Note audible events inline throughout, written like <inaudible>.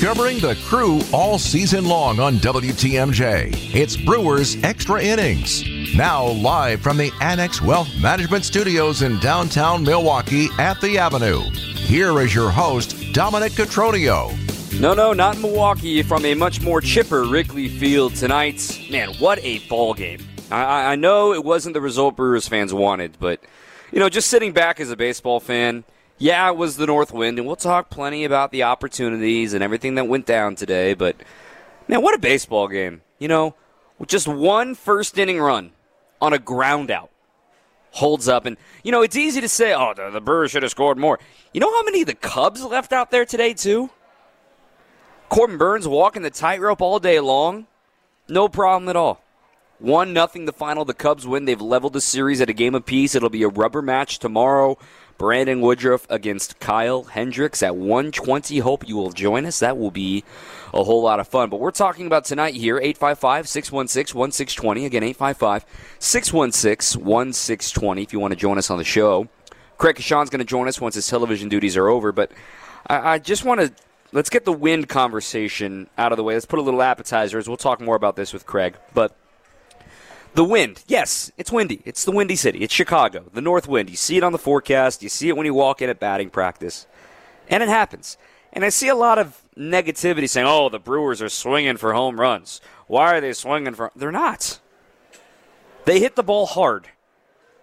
Covering the crew all season long on WTMJ, it's Brewers Extra Innings. Now, live from the Annex Wealth Management Studios in downtown Milwaukee at the Avenue. Here is your host, Dominic Cotroneo. No, no, not Milwaukee. From a much more chipper Wrigley Field tonight. Man, what a ball game! I, I know it wasn't the result Brewers fans wanted, but you know, just sitting back as a baseball fan, yeah, it was the North Wind, and we'll talk plenty about the opportunities and everything that went down today. But man, what a baseball game! You know, just one first inning run on a ground out holds up. And, you know, it's easy to say, oh, the, the Brewers should have scored more. You know how many of the Cubs left out there today, too? Corbin Burnes walking the tightrope all day long. No problem at all. One nothing the final. The Cubs win. They've leveled the series at a game apiece. It'll be a rubber match tomorrow. Brandon Woodruff against Kyle Hendricks at 120. Hope you will join us. That will be a whole lot of fun. But we're talking about tonight here 855 616 1620. Again, 855 616 1620 if you want to join us on the show. Craig Coshun's going to join us once his television duties are over. But I, I just want to let's get the wind conversation out of the way. Let's put a little appetizers. We'll talk more about this with Craig. But the wind, yes, it's windy. It's the windy city. It's Chicago, the north wind. You see it on the forecast. You see it when you walk in at batting practice. And it happens. And I see a lot of negativity saying, oh, the Brewers are swinging for home runs. Why are they swinging for. They're not. They hit the ball hard.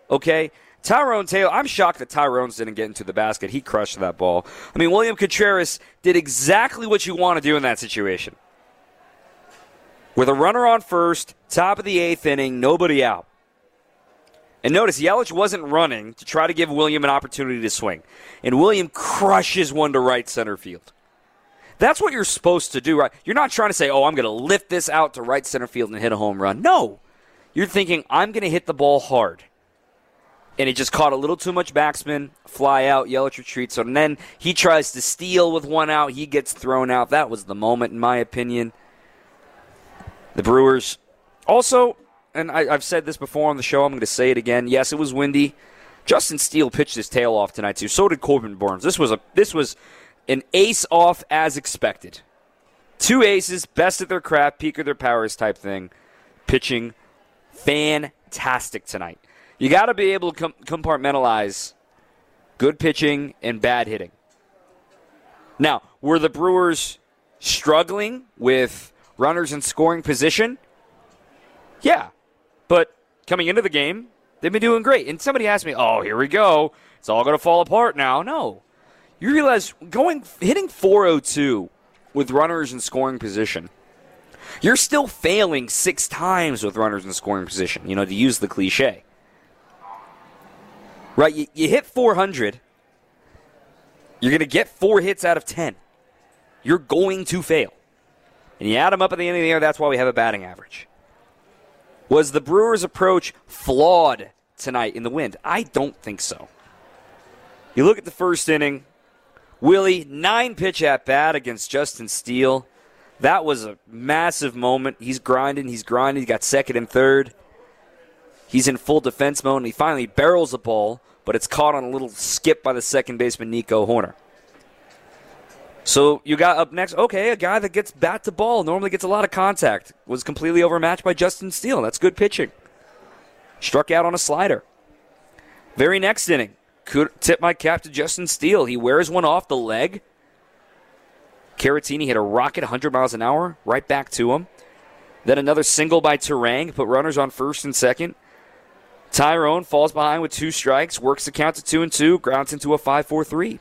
Okay? Tyrone Taylor, I'm shocked that Tyrone's didn't get into the basket. He crushed that ball. I mean, William Contreras did exactly what you want to do in that situation with a runner on first, top of the eighth inning, nobody out. And notice Yelich wasn't running to try to give William an opportunity to swing. And William crushes one to right center field. That's what you're supposed to do, right? You're not trying to say, oh, I'm going to lift this out to right center field and hit a home run. No. You're thinking, I'm going to hit the ball hard. And it just caught a little too much backspin, fly out, Yelich retreats. And then he tries to steal with one out. He gets thrown out. That was the moment, in my opinion. The Brewers also, and I, have said this before on the show, I'm going to say it again. Yes, it was windy. Justin Steele pitched his tail off tonight too. So did Corbin Burnes. This was a this was an ace off as expected. Two aces, best of their craft, peak of their powers type thing. Pitching fantastic tonight. You got to be able to com- compartmentalize good pitching and bad hitting. Now, were the Brewers struggling with runners in scoring position? Yeah. But coming into the game, they've been doing great. And somebody asked me, oh, here we go. It's all going to fall apart now. No. You realize going hitting 402 with runners in scoring position, you're still failing six times with runners in scoring position, you know, to use the cliche. Right? You, you hit 400, you're going to get four hits out of 10. You're going to fail and you add them up at the end of the year, that's why we have a batting average. Was the Brewers' approach flawed tonight in the wind? I don't think so. You look at the first inning, Willy, nine pitch at bat against Justin Steele. That was a massive moment. He's grinding, he's grinding. He got second and third. He's in full defense mode, and he finally barrels the ball, but it's caught on a little skip by the second baseman, Nico Hoerner. So you got up next, okay, a guy that gets bat to ball, normally gets a lot of contact, was completely overmatched by Justin Steele. That's good pitching. Struck out on a slider. Very next inning, could tip my cap to Justin Steele. He wears one off the leg. Caratini hit a rocket 100 miles an hour right back to him. Then another single by Turang, put runners on first and second. Tyrone falls behind with two strikes, works the count to two and two, grounds into a 5 4 3.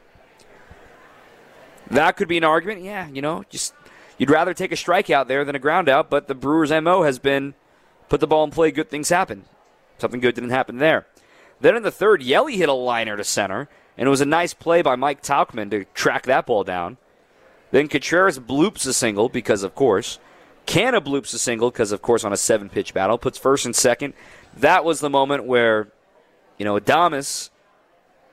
That could be an argument. Yeah, you know, just you'd rather take a strikeout there than a ground out, but the Brewers' MO has been put the ball in play, good things happen. Something good didn't happen there. Then in the third, Yelly hit a liner to center, and it was a nice play by Mike Tauchman to track that ball down. Then Contreras bloops a single because, of course. Canha bloops a single because, of course, on a seven pitch battle, puts first and second. That was the moment where, you know, Adames,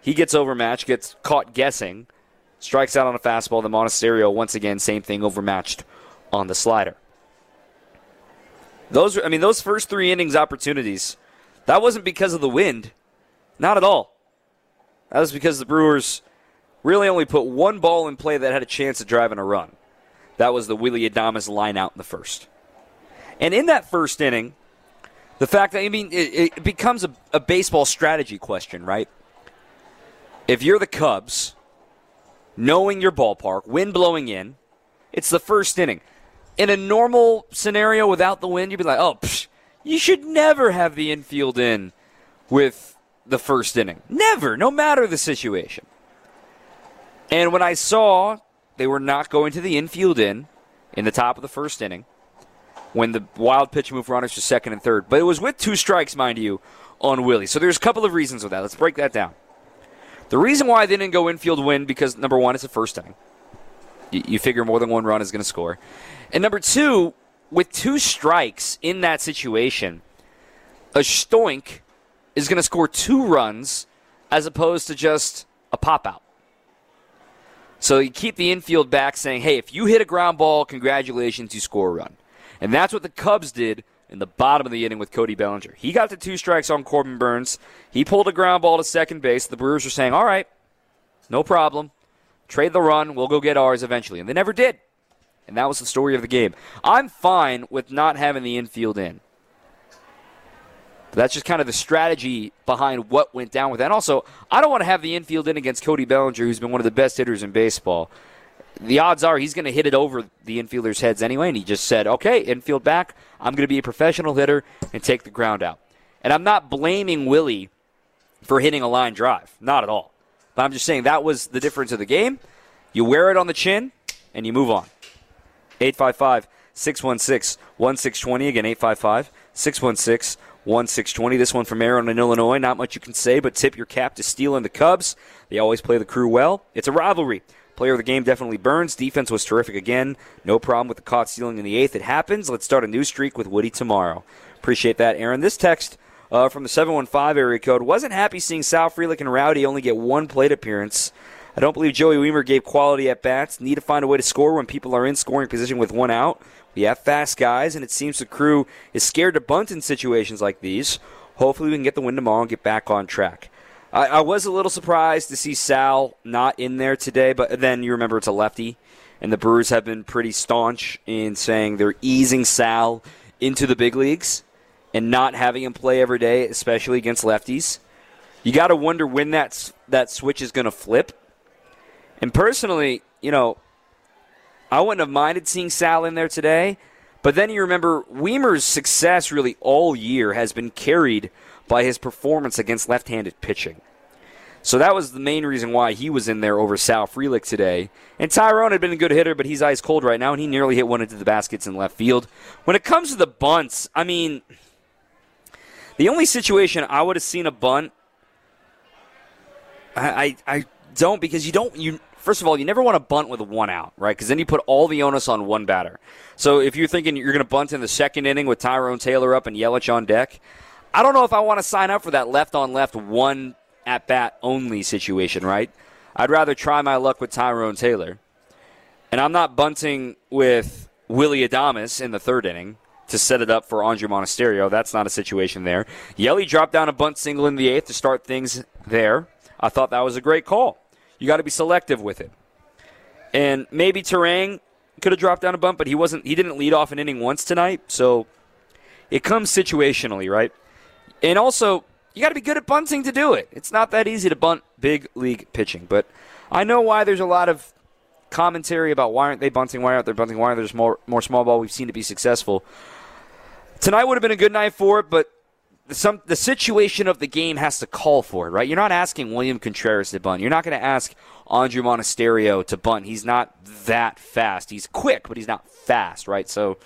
he gets overmatched, gets caught guessing Strikes out on a fastball. The Monasterio, once again, same thing, overmatched on the slider. Those, I mean, those first three innings opportunities, that wasn't because of the wind. Not at all. That was because the Brewers really only put one ball in play that had a chance of driving a run. That was the Willy Adames line out in the first. And in that first inning, the fact that, I mean, it, it becomes a, a baseball strategy question, right? If you're the Cubs, knowing your ballpark, wind blowing in, it's the first inning. In a normal scenario without the wind, you'd be like, oh, psh, you should never have the infield in with the first inning. Never, no matter the situation. And when I saw they were not going to the infield in in the top of the first inning, when the wild pitch moved runners to second and third, but it was with two strikes, mind you, on Willy. So there's a couple of reasons with that. Let's break that down. The reason why they didn't go infield win because number one, it's the first inning. You, you figure more than one run is going to score, and number two, with two strikes in that situation, a stoink is going to score two runs as opposed to just a pop out. So you keep the infield back saying, hey, if you hit a ground ball, congratulations, you score a run. And that's what the Cubs did in the bottom of the inning with Cody Bellinger. He got the two strikes on Corbin Burnes. He pulled a ground ball to second base. The Brewers were saying, all right, no problem. Trade the run. We'll go get ours eventually. And they never did. And that was the story of the game. I'm fine with not having the infield in. But that's just kind of the strategy behind what went down with that. And also, I don't want to have the infield in against Cody Bellinger, who's been one of the best hitters in baseball. The odds are he's going to hit it over the infielders' heads anyway, and he just said, okay, infield back, I'm going to be a professional hitter and take the ground out. And I'm not blaming Willy for hitting a line drive, not at all. But I'm just saying that was the difference of the game. You wear it on the chin, and you move on. 855 616 1620. Again, 855 616 1620. This one from Aaron in Illinois. Not much you can say, but tip your cap to Steele and the Cubs. They always play the crew well. It's a rivalry. Player of the game definitely Burnes. Defense was terrific again. No problem with the caught stealing in the eighth. It happens. Let's start a new streak with Woody tomorrow. Appreciate that, Aaron. This text uh, from the 715 area code wasn't happy seeing Sal Frelick and Rowdy only get one plate appearance. I don't believe Joey Wiemer gave quality at bats. Need to find a way to score when people are in scoring position with one out. We have fast guys, and it seems the crew is scared to bunt in situations like these. Hopefully, we can get the win tomorrow and get back on track. I, I was a little surprised to see Sal not in there today, but then you remember it's a lefty, and the Brewers have been pretty staunch in saying they're easing Sal into the big leagues and not having him play every day, especially against lefties. You got to wonder when that that switch is going to flip. And personally, you know, I wouldn't have minded seeing Sal in there today. But then you remember Wiemer's success really all year has been carried by his performance against left handed pitching. So that was the main reason why he was in there over Sal Frelick today. And Tyrone had been a good hitter, but he's ice cold right now, and he nearly hit one into the baskets in left field. When it comes to the bunts, I mean, the only situation I would have seen a bunt, I, I, I don't because you don't you first of all, you never want to bunt with one out, right? Because then you put all the onus on one batter. So if you're thinking you're going to bunt in the second inning with Tyrone Taylor up and Yelich on deck, I don't know if I want to sign up for that left on left one at bat only situation, right? I'd rather try my luck with Tyrone Taylor. And I'm not bunting with Willy Adames in the third inning to set it up for Andre Monasterio. That's not a situation there. Yelly dropped down a bunt single in the eighth to start things there. I thought that was a great call. You got to be selective with it. And maybe Turang could have dropped down a bunt, but he wasn't. He didn't lead off an inning once tonight, so it comes situationally, right? And also, you got to be good at bunting to do it. It's not that easy to bunt big league pitching, but I know why there's a lot of commentary about why aren't they bunting, why aren't they bunting, why aren't there more more small ball? We've seen to be successful. Tonight would have been a good night for it, but some the situation of the game has to call for it, right? You're not asking William Contreras to bunt. You're not going to ask Andre Monasterio to bunt. He's not that fast. He's quick, but he's not fast, right? So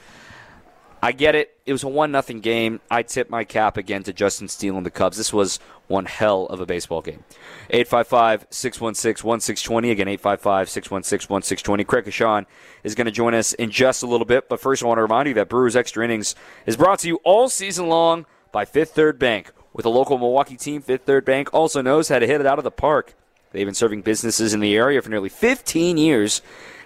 I get it. It was a one nothing game. I tip my cap again to Justin Steele and the Cubs. This was one hell of a baseball game. 855-616-1620. Again, 855-616-1620. Craig Coshun is going to join us in just a little bit. But first, I want to remind you that Brewers Extra Innings is brought to you all season long by Fifth Third Bank. With a local Milwaukee team, Fifth Third Bank also knows how to hit it out of the park. They've been serving businesses in the area for nearly 15 years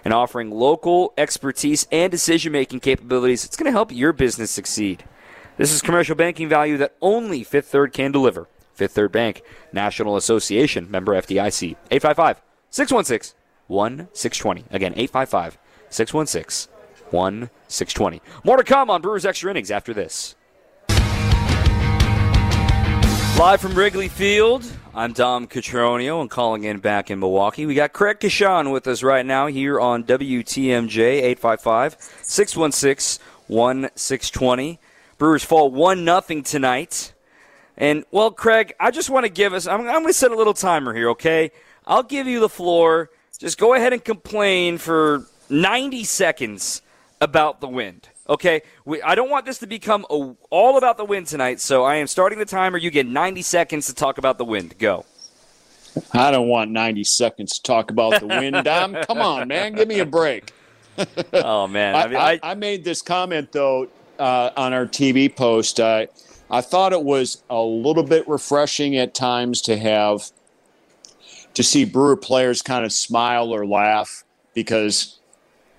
and offering local expertise and decision making capabilities. It's going to help your business succeed. This is commercial banking value that only Fifth Third can deliver. Fifth Third Bank, National Association, member FDIC. 855 616 1620. Again, 855 616 1620. More to come on Brewers Extra Innings after this. Live from Wrigley Field, I'm Dom Cotroneo and calling in back in Milwaukee. We got Craig Coshun with us right now here on WTMJ 855 616 1620. Brewers fall 1 0 tonight. And, well, Craig, I just want to give us, I'm, I'm going to set a little timer here, okay? I'll give you the floor. Just go ahead and complain for 90 seconds about the wind. Okay, we, I don't want this to become a, all about the wind tonight, so I am starting the timer. You get 90 seconds to talk about the wind. Go. I don't want 90 seconds to talk about the wind, <laughs> Dom. Come on, man, give me a break. <laughs> oh man, I, I, I, made this comment though uh, on our TV post. Uh, I thought it was a little bit refreshing at times to have to see Brewer players kind of smile or laugh because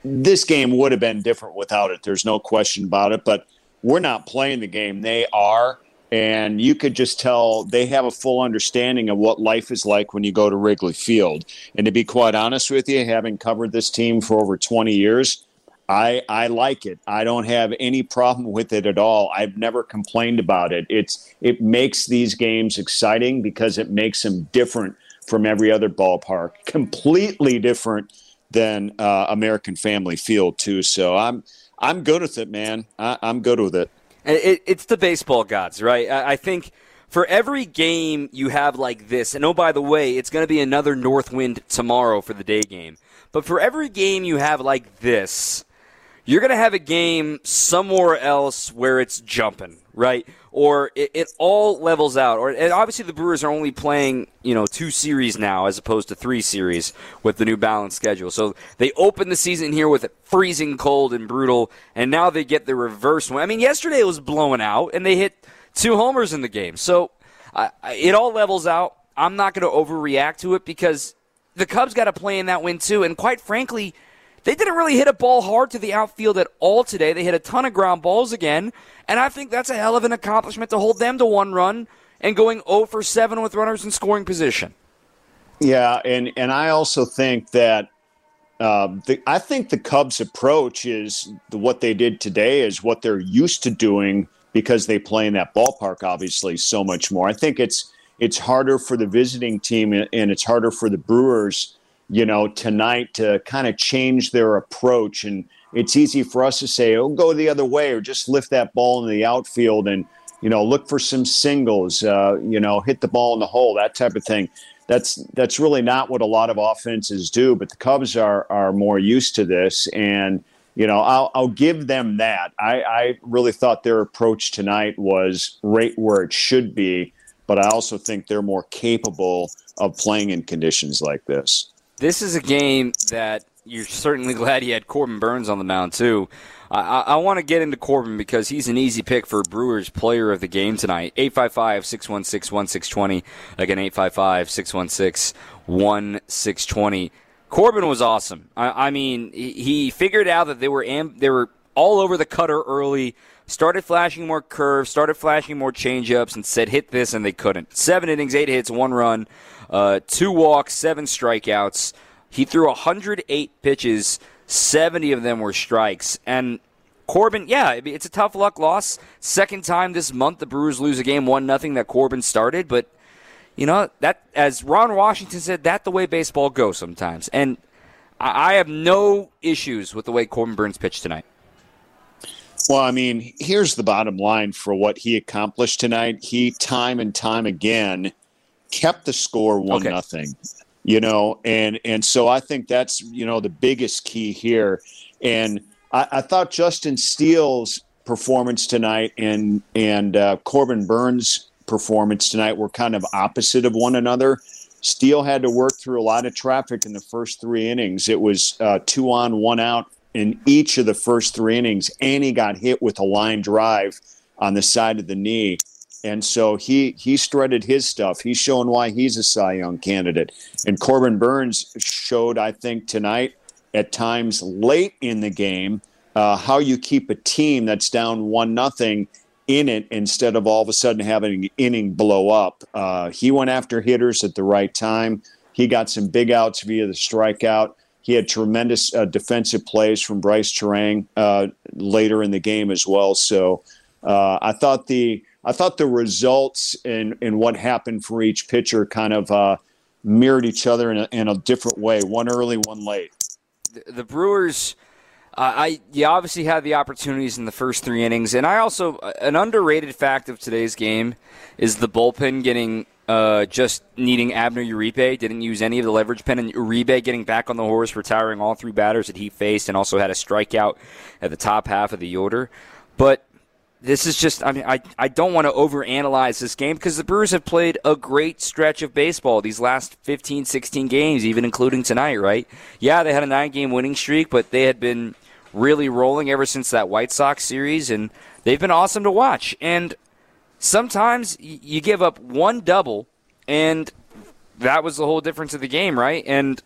this game would have been different without it. There's no question about it. But we're not playing the game; they are. And you could just tell they have a full understanding of what life is like when you go to Wrigley Field. And to be quite honest with you, having covered this team for over 20 years, I, I like it. I don't have any problem with it at all. I've never complained about it. It's it makes these games exciting because it makes them different from every other ballpark, completely different than uh, American Family Field too. So I'm I'm good with it, man. I, am good with it. it. It's the baseball gods, right? I, I think for every game you have like this, and oh by the way, it's going to be another north wind tomorrow for the day game. But for every game you have like this, you're going to have a game somewhere else where it's jumping, right? Or it, it, all levels out. Or and obviously the Brewers are only playing, you know, two series now as opposed to three series with the new balanced schedule. So they open the season here with it freezing cold and brutal, and now they get the reverse one. I mean, yesterday it was blowing out, and they hit two homers in the game. So uh, it all levels out. I'm not going to overreact to it because the Cubs got to play in that win too, and quite frankly they didn't really hit a ball hard to the outfield at all today. They hit a ton of ground balls again, and I think that's a hell of an accomplishment to hold them to one run and going 0 for 7 with runners in scoring position. Yeah, and and I also think that uh, the, I think the Cubs' approach is the, what they did today is what they're used to doing because they play in that ballpark obviously so much more. I think it's it's harder for the visiting team and it's harder for the Brewers you know, tonight to kind of change their approach. And it's easy for us to say, oh, go the other way or just lift that ball in the outfield and, you know, look for some singles, uh, you know, hit the ball in the hole, that type of thing. That's that's really not what a lot of offenses do, but the Cubs are are more used to this, and you know I'll I'll give them that. I, I really thought their approach tonight was right where it should be, but I also think they're more capable of playing in conditions like this. This is a game that you're certainly <laughs> glad he had Corbin Burnes on the mound too. I, I want to get into Corbin because he's an easy pick for Brewers Player of the Game tonight. 855-616-1620. Again, 855-616-1620. Corbin was awesome. I, I mean, he, he, figured out that they were am, they were all over the cutter early. Started flashing more curves, started flashing more changeups, and said hit this, and they couldn't. Seven innings, eight hits, one run. Uh, two walks, seven strikeouts. He threw 108 pitches, 70 of them were strikes. And Corbin, yeah, it's a tough luck loss. Second time this month the Brewers lose a game one nothing that Corbin started, but you know that as Ron Washington said, that the way baseball goes sometimes. And I have no issues with the way Corbin Burnes pitched tonight. Well, I mean, here's the bottom line for what he accomplished tonight. He time and time again kept the score one okay. nothing. You know, and and so I think that's you know the biggest key here. And I, I thought Justin Steele's performance tonight and and uh, Corbin Burnes' performance tonight were kind of opposite of one another. Steele had to work through a lot of traffic in the first three innings. It was uh, two on, one out in each of the first three innings, and he got hit with a line drive on the side of the knee and so he he strutted his stuff. He's showing why he's a Cy Young candidate. And Corbin Burnes showed, I think, tonight at times late in the game uh, how you keep a team that's down one nothing in it instead of all of a sudden having an inning blow up. Uh, he went after hitters at the right time. He got some big outs via the strikeout. He had tremendous uh, defensive plays from Brice Turang uh, later in the game as well. So uh, I thought the I thought the results and and what happened for each pitcher kind of uh, mirrored each other in a, in a different way. One early, one late. The, the Brewers uh, I you obviously had the opportunities in the first three innings, and I also an underrated fact of today's game is the bullpen getting uh, just needing Abner Uribe. Didn't use any of the leverage pen, and Uribe getting back on the horse, retiring all three batters that he faced, and also had a strikeout at the top half of the order. But this is just I mean I, I don't want to overanalyze this game because the Brewers have played a great stretch of baseball these last 15 16 games even including tonight right yeah they had a 9 game winning streak but they had been really rolling ever since that White Sox series, and they've been awesome to watch. And sometimes you give up one double, and that was the whole difference of the game, right? And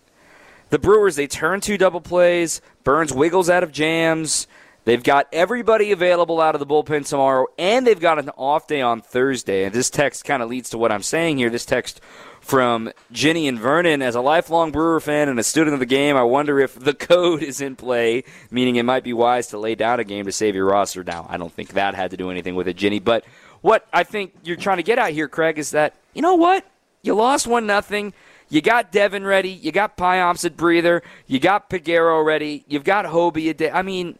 the Brewers, they turn two double plays. Burnes wiggles out of jams. They've got everybody available out of the bullpen tomorrow, and they've got an off day on Thursday. And this text kind of leads to what I'm saying here. This text from Ginny and Vernon. As a lifelong Brewer fan and a student of the game, I wonder if the code is in play, meaning it might be wise to lay down a game to save your roster. Now, I don't think that had to do anything with it, Ginny. But what I think you're trying to get out here, Craig, is that you know what? You lost one nothing. You got Devin ready. You got Payamps at breather. You got Peguero ready. You've got Hoby. I mean,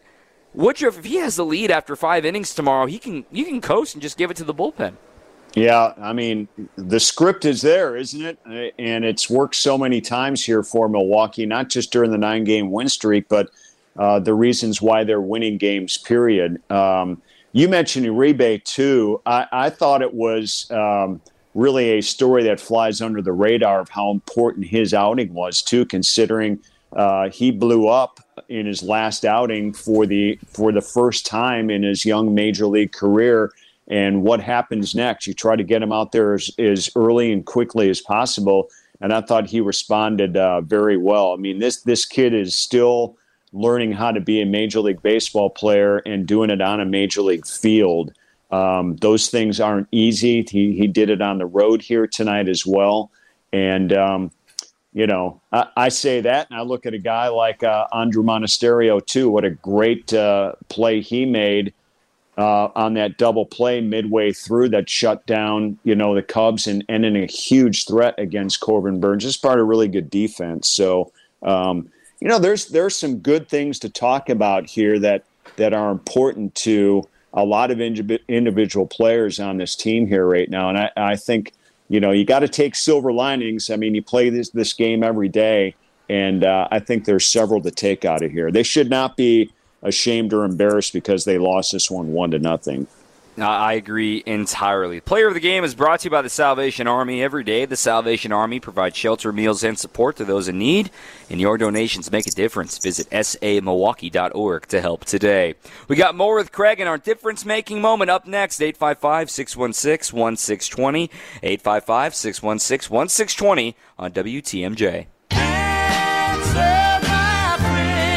Woodruff, if he has the lead after five innings tomorrow, he can you can coast and just give it to the bullpen. Yeah, I mean, the script is there, isn't it? And it's worked so many times here for Milwaukee, not just during the nine game win streak, but uh, the reasons why they're winning games, period. Um, you mentioned Uribe, too. I, I thought it was um, really a story that flies under the radar of how important his outing was, too, considering uh, he blew up in his last outing for the for the first time in his young major league career and what happens next. You try to get him out there as, as early and quickly as possible. And I thought he responded uh, very well. I mean, this this kid is still learning how to be a major league baseball player and doing it on a major league field. Um, those things aren't easy. He he did it on the road here tonight as well. And um, you know, I, I, say that, and I look at a guy like uh, Andruw Monasterio too. What a great uh, play he made uh, on that double play midway through that shut down, you know, the Cubs and ending a huge threat against Corbin Burnes. Just part of really good defense. So, um, you know, there's there's some good things to talk about here that that are important to a lot of individual players on this team here right now. And I, I think, you know, you got to take silver linings. I mean, you play this this game every day, and uh, I think there's several to take out of here. They should not be ashamed or embarrassed because they lost this one one to nothing. Uh, I agree entirely. Player of the game is brought to you by the Salvation Army. Every day, the Salvation Army provides shelter, meals, and support to those in need, and your donations make a difference. Visit samilwaukee.org to help today. We got more with Craig in our difference making moment up next. 855 616 1620. 855 616 1620 on WTMJ.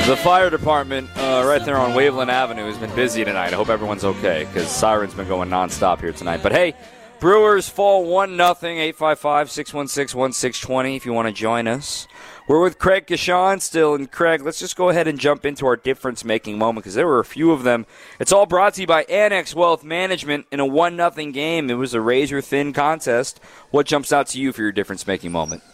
The fire department uh, right there on Waveland Avenue has been busy tonight. I hope everyone's okay because sirens been going nonstop here tonight. But hey, Brewers fall 1 0, 855 616 1620 if you want to join us. We're with Craig Coshun still. And Craig, let's just go ahead and jump into our difference making moment because there were a few of them. It's all brought to you by Annex Wealth Management in a 1 0 game. It was a razor thin contest. What jumps out to you for your difference making moment?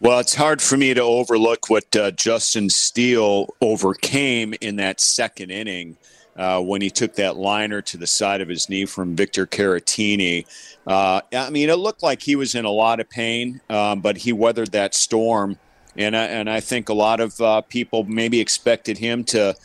Well, it's hard for me to overlook what uh, Justin Steele overcame in that second inning uh, when he took that liner to the side of his knee from Victor Caratini. Uh, I mean, it looked like he was in a lot of pain, um, but he weathered that storm. And I, and I think a lot of uh, people maybe expected him to,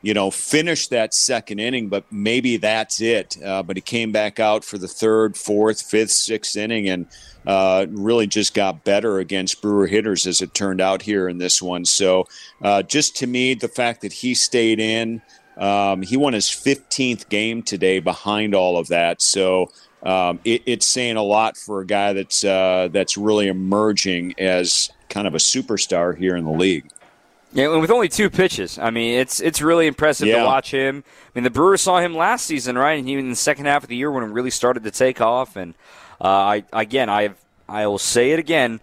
you know, finish that second inning, but maybe that's it. Uh, but he came back out for the third, fourth, fifth, sixth inning, and uh, really just got better against Brewer hitters as it turned out here in this one. So, uh, just to me, the fact that he stayed in, um, he won his 15th game today behind all of that. So, um, it, it's saying a lot for a guy that's uh, that's really emerging as kind of a superstar here in the league. Yeah, and with only two pitches, I mean, it's it's really impressive Yeah. to watch him. I mean, the Brewers saw him last season, right? And even in the second half of the year when it really started to take off. And uh, I again, I I will say it again.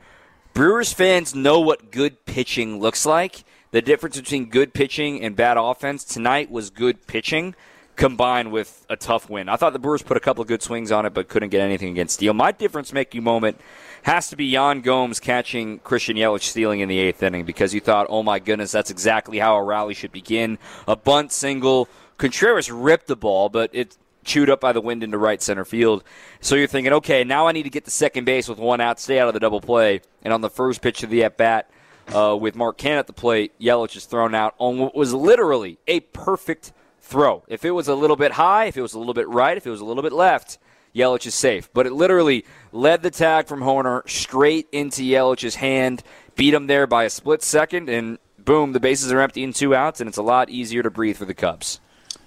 Brewers fans know what good pitching looks like. The difference between good pitching and bad offense tonight was good pitching combined with a tough win. I thought the Brewers put a couple of good swings on it, but couldn't get anything against Steele. My difference making moment has to be Yan Gomes catching Christian Yelich stealing in the eighth inning because you thought, oh my goodness, that's exactly how a rally should begin. A bunt single. Contreras ripped the ball, but it chewed up by the wind into right center field. So you're thinking, okay, now I need to get to second base with one out, stay out of the double play. And on the first pitch of the at bat, uh, with Mark Canha at the plate, Yelich is thrown out on what was literally a perfect throw. If it was a little bit high, if it was a little bit right, if it was a little bit left, Yelich is safe. But it literally led the tag from Hoerner straight into Yelich's hand, beat him there by a split second, and boom, the bases are empty and two outs, and it's a lot easier to breathe for the Cubs.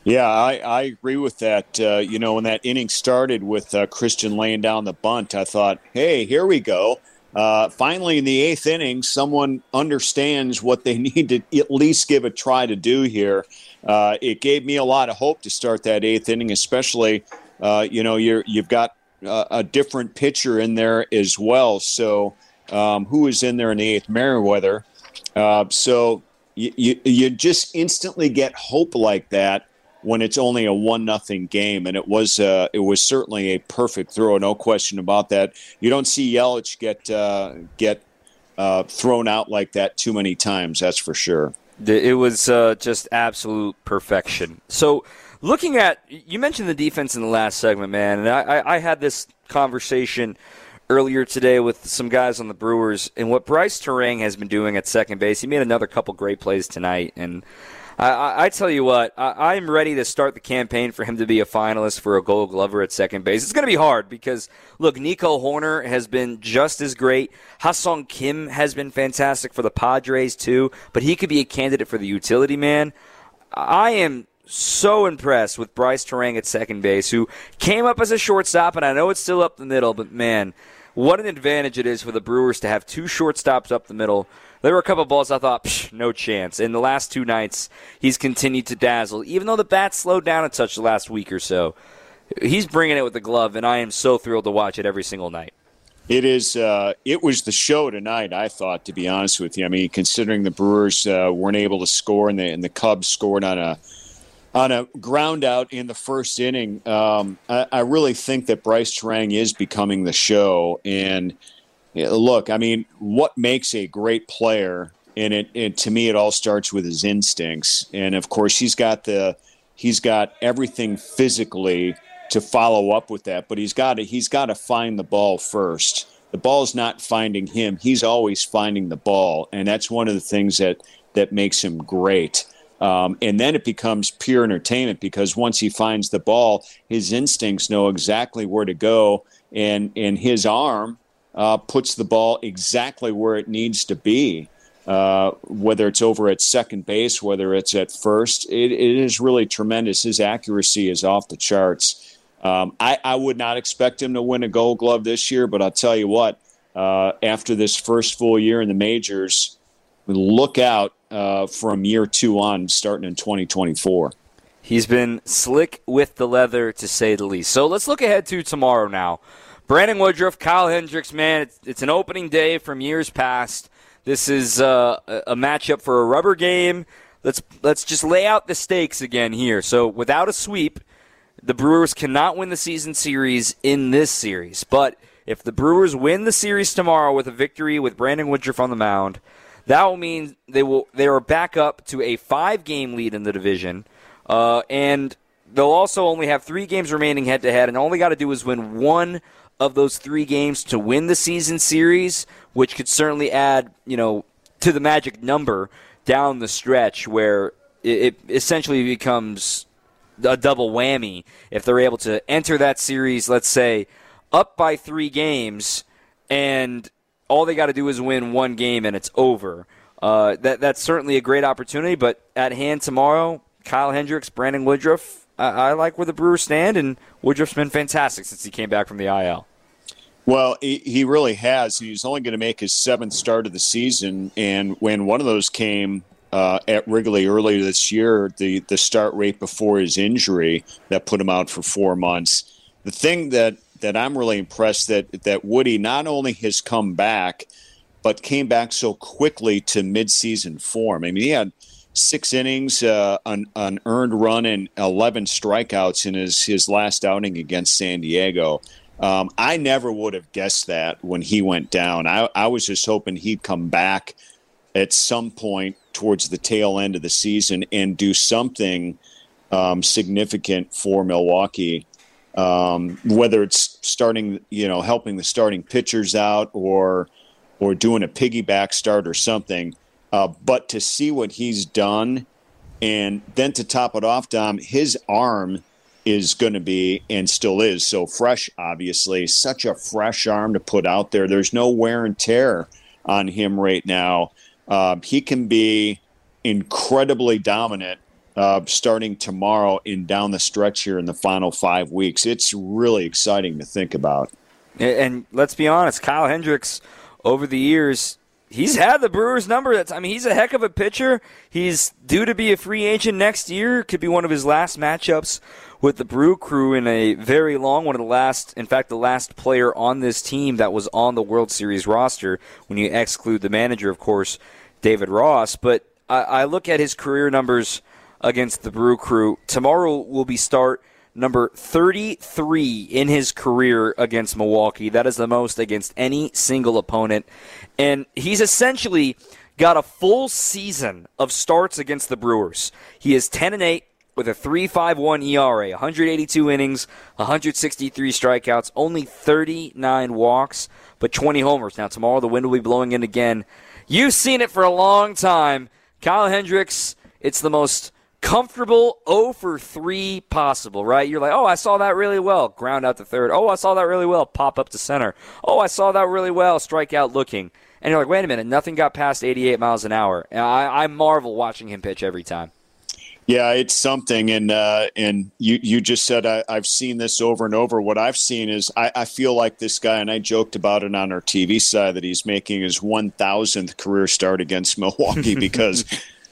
Yeah, I, I agree with that. Uh, you know, when that inning started with uh, Christian laying down the bunt, I thought, hey, here we go. Uh, finally, in the eighth inning, someone understands what they <laughs> need to at least give a try to do here. Uh, it gave me a lot of hope to start that eighth inning, especially, uh, you know, you're, you've got uh, a different pitcher in there as well. So, um, who is in there in the eighth? Merriweather. Uh, so, you, you, you just instantly get hope like that when it's only a one nothing game, and it was uh, it was certainly a perfect throw, no question about that. You don't see Yelich get uh, get uh, thrown out like that too many times, that's for sure. It was uh, just absolute perfection. So, looking at you mentioned the defense in the last segment, man, and I, I, had this conversation earlier today with some guys on the Brewers and what Brice Turang has been doing at second base. He made another couple great plays tonight, and I, I, tell you what, I, I'm ready to start the campaign for him to be a finalist for a Gold Glover at second base. It's going to be hard because look, Nico Hoerner has been just as great. Ha-Seong Kim has been fantastic for the Padres too, but he could be a candidate for the utility man. I am so impressed with Brice Turang at second base, who came up as a shortstop, and I know it's still up the middle, but man, what an advantage it is for the Brewers to have two shortstops up the middle. There were a couple balls I thought, no chance. In the last two nights, he's continued to dazzle, even though the bat slowed down a touch the last week or so. He's bringing it with the glove, and I am so thrilled to watch it every single night. It is. Uh, it was the show tonight. I thought, to be honest with you, I mean, considering the Brewers uh, weren't able to score and the and the Cubs scored on a on a ground out in the first inning, um, I, I really think that Brice Turang is becoming the show. And yeah, look, I mean, what makes a great player? And it, it to me, it all starts with his instincts. And of course, he's got the he's got everything physically to follow up with that. But he's got to he's got to find the ball first. The ball's not finding him. He's always finding the ball, and that's one of the things that that makes him great. Um, and then it becomes pure entertainment because once he finds the ball, his instincts know exactly where to go, and and his arm uh, puts the ball exactly where it needs to be. Uh, whether it's over at second base, whether it's at first, it, it is really tremendous. His accuracy is off the charts. Um, I, I would not expect him to win a Gold Glove this year, but I'll tell you what, uh, after this first full year in the majors, look out uh, from year two on, starting in 2024. He's been slick with the leather, to say the least. So let's look ahead to tomorrow now. Brandon Woodruff, Kyle Hendricks, man, it's, it's an opening day from years past. This is uh, a matchup for a rubber game. Let's let's just lay out the stakes again here. So without a sweep, the Brewers cannot win the season series in this series. But if the Brewers win the series tomorrow with a victory with Brandon Woodruff on the mound, that will mean they will they are back up to a five game lead in the division, uh, and they'll also only have three games remaining head to head, and all they got to do is win one of those three games to win the season series, which could certainly add you know to the magic number down the stretch where it, essentially becomes a double whammy if they're able to enter that series, let's say, up by three games, and all they got to do is win one game and it's over. Uh, that that's certainly a great opportunity, but at hand tomorrow, Kyle Hendricks, Brandon Woodruff. I, I like where the Brewers stand, and Woodruff's been fantastic since he came back from the IL. Well, he, really has. He's only going to make his seventh start of the season, and when one of those came uh, at Wrigley earlier this year, the the start rate before his injury that put him out for four months. The thing that that I'm really impressed that that Woody not only has come back, but came back so quickly to midseason form. I mean, he had six innings, uh, an, an earned run, and 11 strikeouts in his his last outing against San Diego. Um, I never would have guessed that when he went down. I, I was just hoping he'd come back at some point towards the tail end of the season and do something um, significant for Milwaukee. Um, whether it's starting, you know, helping the starting pitchers out or or doing a piggyback start or something. Uh, but to see what he's done, and then to top it off, Dom, his arm is going to be and still is so fresh. Obviously, such a fresh arm to put out there. There's no wear and tear on him right now. Uh, he can be incredibly dominant uh, starting tomorrow in down the stretch here in the final five weeks. It's really exciting to think about. And let's be honest, Kyle Hendricks over the years. He's had the Brewers number. That's I mean, he's a heck of a pitcher. He's due to be a free agent next year. Could be one of his last matchups with the Brew Crew in a very long one of the last, in fact, the last player on this team that was on the World Series roster. When you exclude the manager, of course, David Ross. But I, I look at his career numbers against the Brew Crew. Tomorrow will be start number 33 in his career against Milwaukee. That is the most against any single opponent. And he's essentially got a full season of starts against the Brewers. He is 10 and 8 with a 3.51 ERA, 182 innings, 163 strikeouts, only 39 walks, but 20 homers. Now tomorrow the wind will be blowing in again. You've seen it for a long time. Kyle Hendricks, it's the most comfortable 0 for 3 possible, right? You're like, oh, I saw that really well. Ground out to third. Oh, I saw that really well. Pop up to center. Oh, I saw that really well. Strike out looking. And you're like, wait a minute, nothing got past 88 miles an hour. And I, I marvel watching him pitch every time. Yeah, it's something, and uh, and you you just said I, have seen this over and over. What I've seen is I, I, feel like this guy, and I joked about it on our TV side that he's making his one thousandth career start against Milwaukee <laughs> because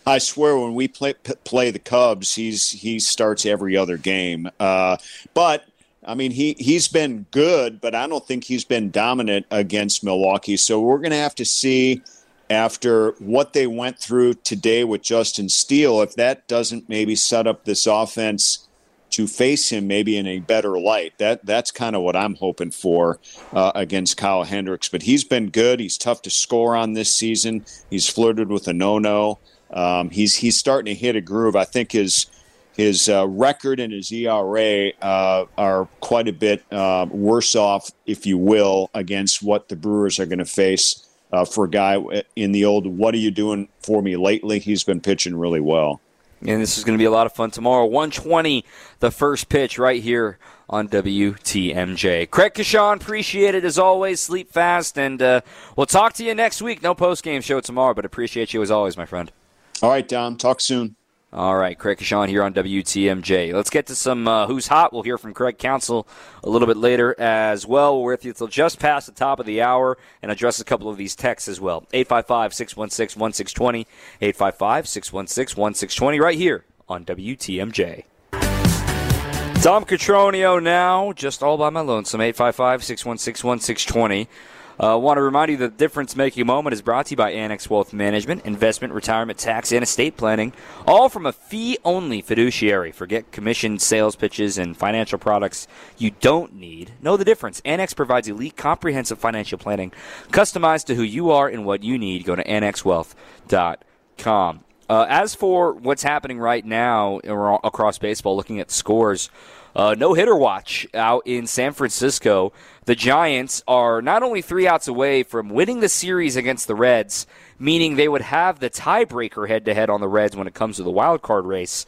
I swear, when we play play the Cubs, he's he starts every other game. Uh, but I mean, he he's been good, but I don't think he's been dominant against Milwaukee. So we're going to have to see after what they went through today with Justin Steele if that doesn't maybe set up this offense to face him maybe in a better light. That that's kind of what I'm hoping for uh, against Kyle Hendricks. But he's been good. He's tough to score on this season. He's flirted with a no-no. Um, he's he's starting to hit a groove. I think his his uh, record and his ERA uh, are quite a bit uh, worse off, if you will, against what the Brewers are going to face uh, for a guy in the old "What are you doing for me lately?" He's been pitching really well. And this is going to be a lot of fun tomorrow. 120, the first pitch right here on WTMJ. Craig Coshun, appreciate it as always. Sleep fast, and uh, we'll talk to you next week. No post game show tomorrow, but appreciate you as always, my friend. All right, Dom. Talk soon. All right, Craig Coshun here on WTMJ. Let's get to some uh, Who's Hot. We'll hear from Craig Counsell a little bit later as well. We're with you until just past the top of the hour and address a couple of these texts as well. 855 616 1620. 855 616 1620 right here on WTMJ. Dom Cotroneo now, just all by my lonesome. 855 616 1620. I uh, want to remind you the difference making moment is brought to you by Annex Wealth Management, investment, retirement, tax, and estate planning, all from a fee only fiduciary. Forget commission sales pitches and financial products you don't need. Know the difference. Annex provides elite, comprehensive financial planning customized to who you are and what you need. Go to annexwealth.com. Uh, as for what's happening right now across baseball, looking at scores, uh, no hitter watch out in San Francisco. The Giants are not only three outs away from winning the series against the Reds, meaning they would have the tiebreaker head to head on the Reds when it comes to the wild card race,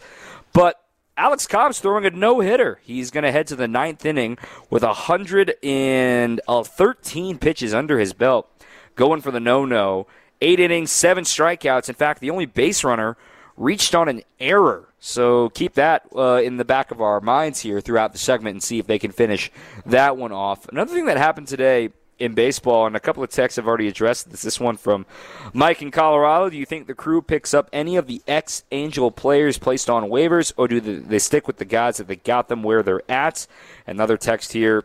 but Alex Cobb's throwing a no hitter. He's going to head to the ninth inning with 113 uh, pitches under his belt, going for the no no. Eight innings, seven strikeouts. In fact, the only base runner reached on an error so keep that uh, in the back of our minds here throughout the segment and see if they can finish that one off. Another thing that happened today in baseball, and a couple of texts have already addressed this. This one from Mike in Colorado. Do you think the crew picks up any of the ex Angel players placed on waivers, or do they stick with the guys that they got them where they're at? Another text here.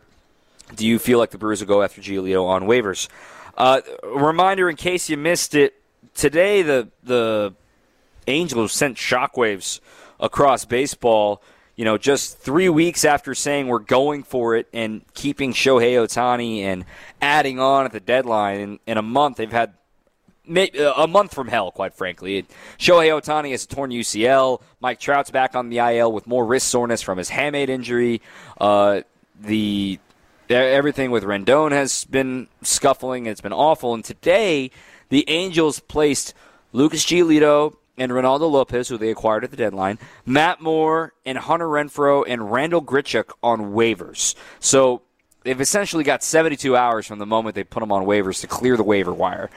Do you feel like the Brewers will go after Giolito on waivers? Uh, reminder in case you missed it, today the the Angels sent shockwaves across baseball you know, just three weeks after saying we're going for it and keeping Shohei Ohtani and adding on at the deadline, in, in a month they've had a month from hell, quite frankly. Shohei Ohtani has a torn UCL. Mike Trout's back on the IL with more wrist soreness from his hamate injury. Uh, the everything with Rendon has been scuffling. It's been awful. And today, the Angels placed Lucas Giolito and Ronaldo Lopez, who they acquired at the deadline, Matt Moore and Hunter Renfroe and Randall Grichuk on waivers. So they've essentially got 72 hours from the moment they put them on waivers to clear the waiver wire.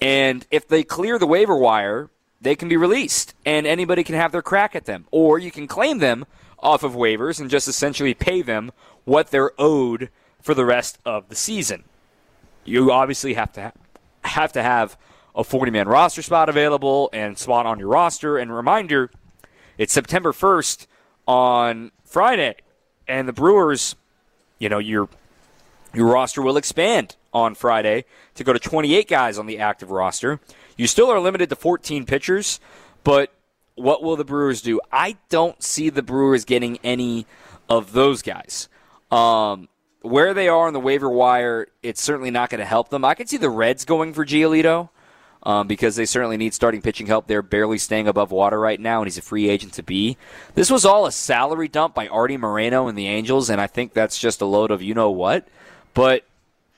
And if they clear the waiver wire, they can be released, and anybody can have their crack at them. Or you can claim them off of waivers and just essentially pay them what they're owed for the rest of the season. You obviously have to have to have a 40 man roster spot available and spot on your roster. And reminder, it's September 1st on Friday, and the Brewers, you know, your your roster will expand on Friday to go to 28 guys on the active roster. You still are limited to 14 pitchers, but what will the Brewers do? I don't see the Brewers getting any of those guys. Um, where they are on the waiver wire, it's certainly not going to help them. I can see the Reds going for Giolito um, because they certainly need starting pitching help. They're barely staying above water right now, and he's a free agent to be. This was all a salary dump by Artie Moreno and the Angels, and I think that's just a load of you know what. But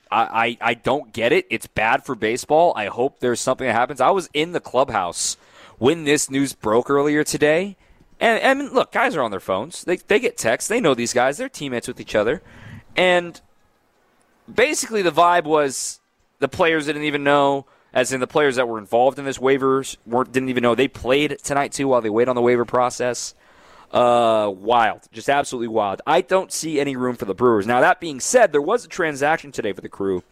I, I, I don't get it. It's bad for baseball. I hope there's something that happens. I was in the clubhouse when this news broke earlier today. And, and look, guys are on their phones. They, they get texts. They know these guys. They're teammates with each other. And basically, the vibe was the players didn't even know as in the players that were involved in this waivers weren't didn't even know they played tonight too while they wait on the waiver process. Uh, wild, just absolutely wild. I don't see any room for the Brewers. Now that being said, there was a transaction today for the crew.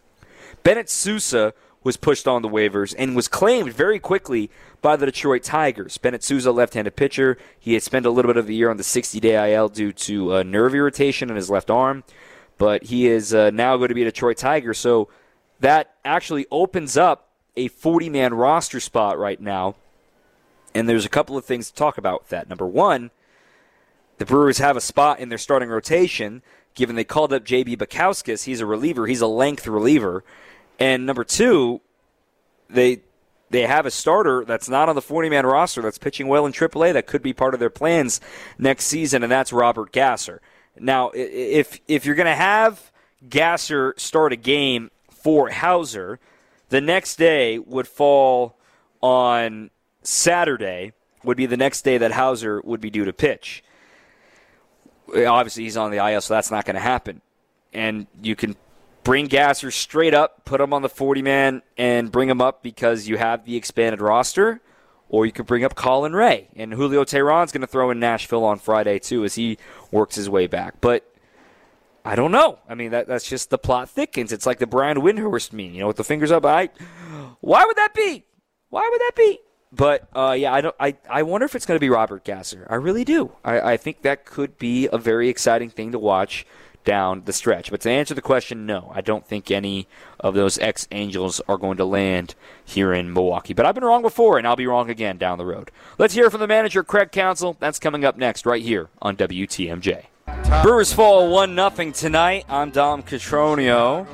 Bennett Sousa was pushed on the waivers and was claimed very quickly by the Detroit Tigers. Bennett Sousa, left-handed pitcher, he had spent a little bit of the year on the 60-day IL due to uh, nerve irritation in his left arm, but he is uh, now going to be a Detroit Tiger. So that actually opens up a 40 man roster spot right now. And there's a couple of things to talk about with that. Number one, the Brewers have a spot in their starting rotation, given they called up JB Bukauskas. He's a reliever, he's a length reliever. And number two, they they have a starter that's not on the 40 man roster that's pitching well in AAA that could be part of their plans next season, and that's Robert Gasser. Now, if if you're going to have Gasser start a game for Houser, the next day would fall on Saturday, would be the next day that Houser would be due to pitch. Obviously, he's on the IL, so that's not going to happen. And you can bring Gasser straight up, put him on the 40 man, and bring him up because you have the expanded roster. Or you could bring up Colin Rea. And Julio Teheran's going to throw in Nashville on Friday, too, as he works his way back. But I don't know. I mean, that, that's just the plot thickens. It's like the Brian Windhorst meme, you know, with the fingers up. I, why would that be? Why would that be? But uh, yeah, I don't. I, I wonder if it's going to be Robert Gasser. I really do. I, I think that could be a very exciting thing to watch down the stretch. But to answer the question, no, I don't think any of those ex Angels are going to land here in Milwaukee. But I've been wrong before, and I'll be wrong again down the road. Let's hear from the manager, Craig Counsell. That's coming up next, right here on WTMJ. Brewers fall 1 0 tonight. I'm Dom Cotroneo.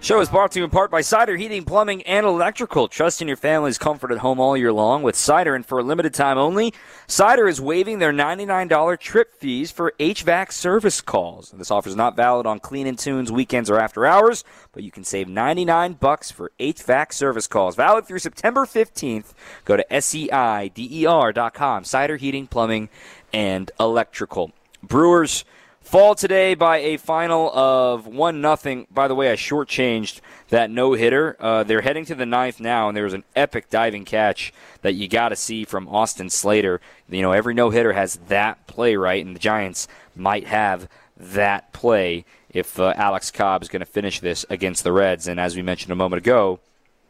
Show is brought to you in part by Seider Heating, Plumbing, and Electrical. Trust in your family's comfort at home all year long with Seider, and for a limited time only, Seider is waiving their $99 trip fees for HVAC service calls. This offer is not valid on clean and tunes, weekends, or after hours, but you can save 99 bucks for HVAC service calls. Valid through September 15th. Go to SEIDER.com. Seider Heating, Plumbing, and Electrical. Brewers fall today by a final of one nothing. By the way, I shortchanged that no hitter. Uh, they're heading to the ninth now, and there was an epic diving catch that you got to see from Austin Slater. You know, every no hitter has that play right, and the Giants might have that play if uh, Alex Cobb is going to finish this against the Reds. And as we mentioned a moment ago,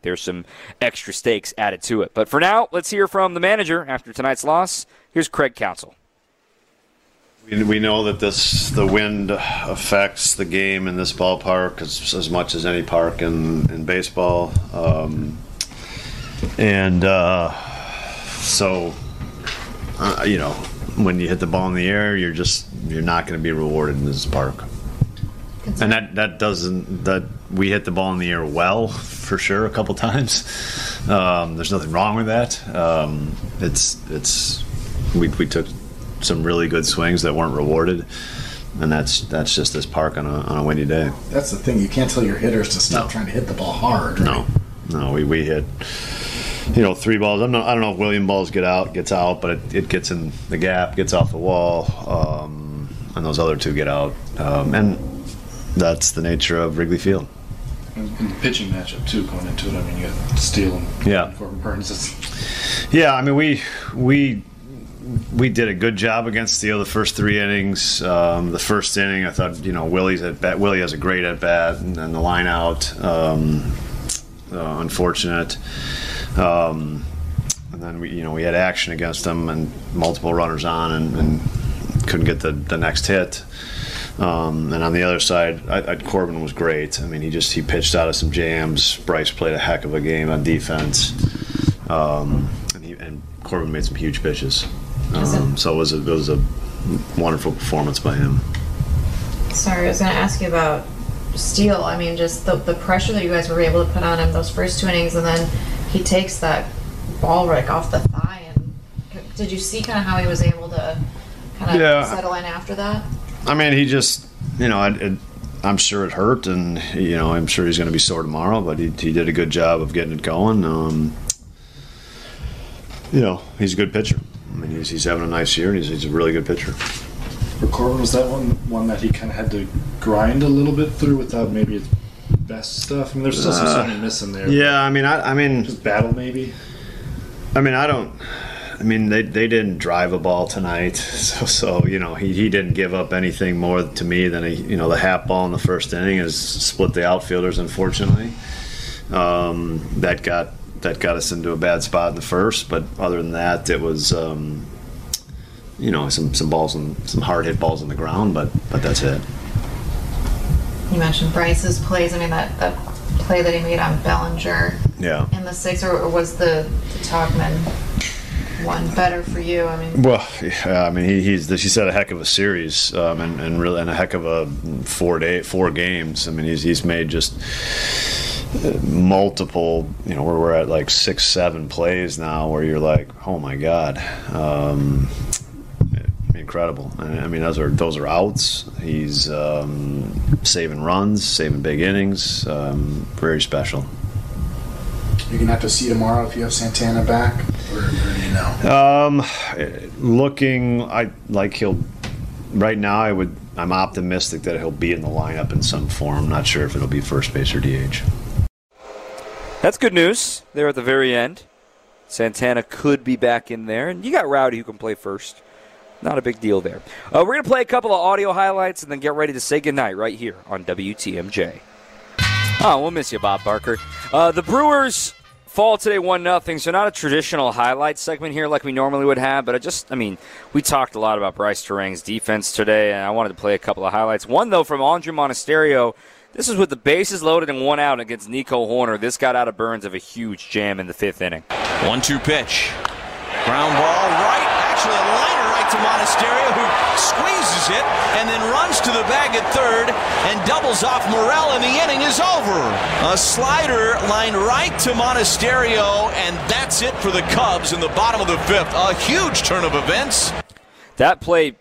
there's some extra stakes added to it. But for now, let's hear from the manager after tonight's loss. Here's Craig Counsell. We, know that this the wind affects the game in this ballpark as, as much as any park in, in baseball, um, and uh, so uh, you know when you hit the ball in the air, you're just you're not going to be rewarded in this park. And that that doesn't that we hit the ball in the air well for sure a couple times. Um, there's nothing wrong with that. Um, it's it's we we took some really good swings that weren't rewarded, and that's that's just this park on a on a windy day. That's the thing. You can't tell your hitters to stop No. trying to hit the ball hard. Right? No, no, we, we hit you know three balls. I'm not, I don't know if William balls get out gets out, but it, it gets in the gap, gets off the wall, um, and those other two get out, um, and that's the nature of Wrigley Field. in in the pitching matchup too, going into it. I mean, you got Steele and Yeah. Corbin Burnes. It's, Yeah, I mean we we we did a good job against Steele the first three innings. Um, the first inning, I thought you know Willy's at bat. Willy has a great at bat, and then the line out. Um, uh, unfortunate. Um, and then we you know we had action against them and multiple runners on and, and couldn't get the, the next hit. Um, and on the other side, I, I, Corbin was great. I mean, he just he pitched out of some jams. Brice played a heck of a game on defense, um, and, he, and Corbin made some huge pitches. Um, so it was a, it was a wonderful performance by him. Sorry, I was going to ask you about Steele. I mean, just the, the pressure that you guys were able to put on him those first two innings, and then he takes that ball right off the thigh. And did you see kind of how he was able to kind of Yeah. settle in after that? I mean, he just, you know, it, it, I'm sure it hurt, and you know, I'm sure he's going to be sore tomorrow. But he, he did a good job of getting it going. Um, you know, he's a good pitcher. I mean, he's, he's having a nice year, and he's, he's a really good pitcher. for Corbin, was that one one that he kind of had to grind a little bit through without maybe his best stuff? I mean, there's still some Uh, something missing there. Yeah, I mean, I, I mean, Just battle maybe. I mean, I don't. I mean, they, they didn't drive a ball tonight, <laughs> so so you know he, he didn't give up anything more to me than a you know the half ball in the first inning is split the outfielders. Unfortunately, um, that got that got us into a bad spot in the first. But other than that, it was um, you know some some balls and some hard hit balls on the ground. But but that's it. You mentioned Brice's plays. I mean, that, that play that he made on Bellinger Yeah. in the or, or was the, the Tauchman one better for you? I mean, Well, yeah, I mean, he, he's he's had a heck of a series, um, and, and really, and a heck of a four day, four games. I mean, he's he's made just uh, multiple. You know, where we're at like six, seven plays now, where you're like, oh my god, um, incredible. I I mean, those are those are outs. He's um, saving runs, saving big innings. Um, very special. You're gonna have to see tomorrow if you have Santana back, Um, looking, I like he'll. Right now, I would. I'm optimistic that he'll be in the lineup in some form. Not sure if it'll be first base or DH. That's good news there at the very end. Santana could be back in there, and you got Rowdy who can play first. Not a big deal there. Uh, we're going to play a couple of audio highlights and then get ready to say goodnight right here on WTMJ. Oh, we'll miss you, Bob Barker. Uh, the Brewers fall today 1 nothing. so not a traditional highlight segment here like we normally would have, but I just, I mean, we talked a lot about Brice Turang's defense today, and I wanted to play a couple of highlights. One, though, from Andruw Monasterio. This is with the bases loaded and one out against Nico Hoerner. This got out of Burnes of a huge jam in the fifth inning. One two pitch. Ground ball right. Actually, a liner right to Monasterio, squeezes it and then runs to the bag at third and doubles off Morel, and the inning is over. A slider lined right to Monasterio, and that's it for the Cubs in the bottom of the fifth. A huge turn of events. That play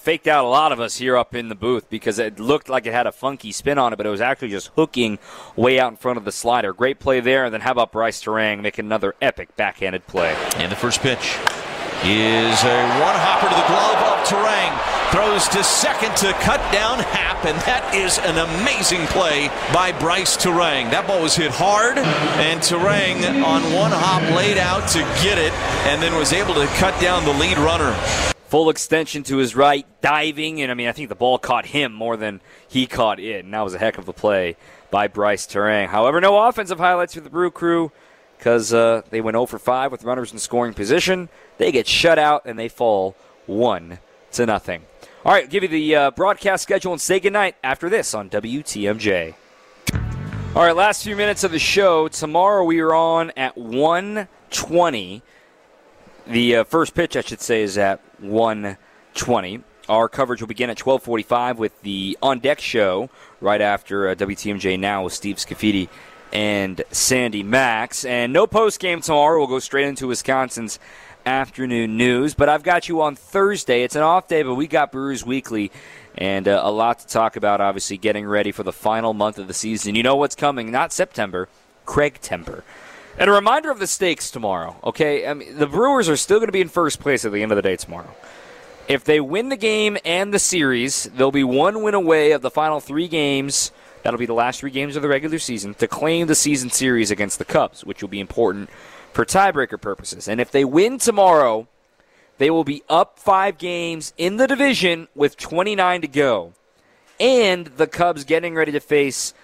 faked out a lot of us here up in the booth because it looked like it had a funky spin on it, but it was actually just hooking way out in front of the slider. Great play there. And then how about Brice Turang making another epic backhanded play? And the first pitch is a one hopper to the glove of Turang. Throws to second to cut down Happ, and that is an amazing play by Brice Turang. That ball was hit hard, and Turang on one hop laid out to get it, and then was able to cut down the lead runner. full extension to his right, diving, and I mean, I think the ball caught him more than he caught it, and that was a heck of a play by Brice Turang. However, no offensive highlights for the Brew Crew because uh, they went 0 for 5 with runners in scoring position. They get shut out and they fall 1 to nothing. All right, give you the uh, broadcast schedule and say goodnight after this on WTMJ. All right, last few minutes of the show. Tomorrow we are on at 120. The uh, first pitch, I should say, is at 120. Our coverage will begin at 12:45 with the on deck show right after uh, WTMJ now with Steve Scafidi and Sandy Maxx. And no post game tomorrow. We'll go straight into Wisconsin's afternoon news. But I've got you on Thursday. It's an off day, but we got Brewers Weekly and uh, a lot to talk about. Obviously, getting ready for the final month of the season. You know what's coming? Not September, Craig Temper. And a reminder of the stakes tomorrow. Okay, I mean, the Brewers are still going to be in first place at the end of the day tomorrow. If they win the game and the series, they'll be one win away of the final three games. That'll be the last three games of the regular season to claim the season series against the Cubs, which will be important for tiebreaker purposes. And if they win tomorrow, they will be up five games in the division with 29 to go. And the Cubs getting ready to face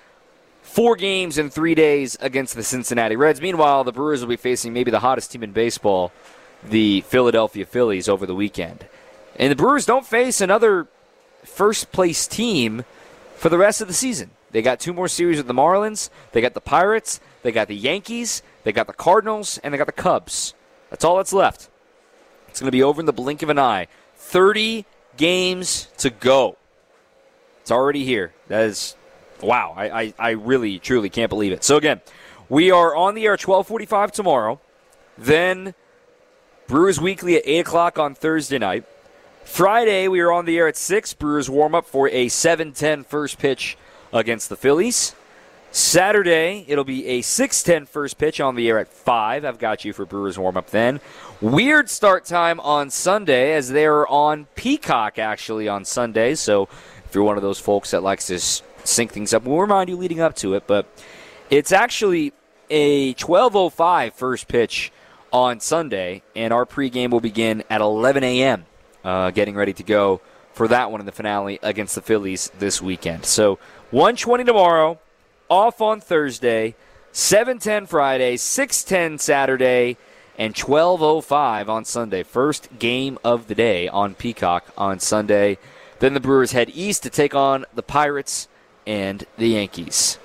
four games in three days against the Cincinnati Reds. Meanwhile, the Brewers will be facing maybe the hottest team in baseball, the Philadelphia Phillies, over the weekend. And the Brewers don't face another first place team for the rest of the season. They got two more series with the Marlins, they got the Pirates, they got the Yankees, they got the Cardinals, and they got the Cubs. That's all that's left. It's going to be over in the blink of an eye. 30 games to go. It's already here. That is, wow. I, I, I really, truly can't believe it. So, again, we are on the air 1245 tomorrow. Then Brewers Weekly at 8 o'clock on Thursday night. Friday, we are on the air at 6. Brewers warm up for a 7 10 first pitch against the Phillies. Saturday, it'll be a 6-10 first pitch on the air at 5. I've got you for Brewers warm-up then. Weird start time on Sunday as they're on Peacock, actually, on Sunday. So if you're one of those folks that likes to sync things up, we'll remind you leading up to it. But it's actually a 12.05 first pitch on Sunday, and our pregame will begin at 11 a.m., uh, getting ready to go for that one in the finale against the Phillies this weekend. So 120 tomorrow, off on Thursday, 7:10 Friday, 6:10 Saturday, and 12:05 on Sunday. First game of the day on Peacock on Sunday. Then the Brewers head east to take on the Pirates and the Yankees.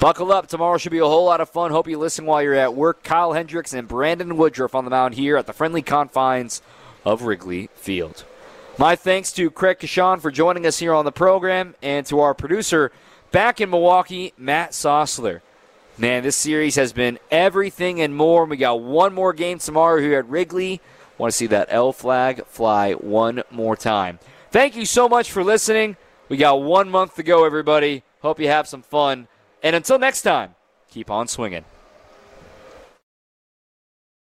Buckle up. Tomorrow should be a whole lot of fun. Hope you listen while you're at work. Kyle Hendricks and Brandon Woodruff on the mound here at the friendly confines of Wrigley Field. My thanks to Craig Coshun for joining us here on the program and to our producer, back in Milwaukee, Matt Sossler. Man, this series has been everything and more. We got one more game tomorrow here at Wrigley. Want to see that L flag fly one more time. Thank you so much for listening. We got one month to go, everybody. Hope you have some fun. And until next time, keep on swinging.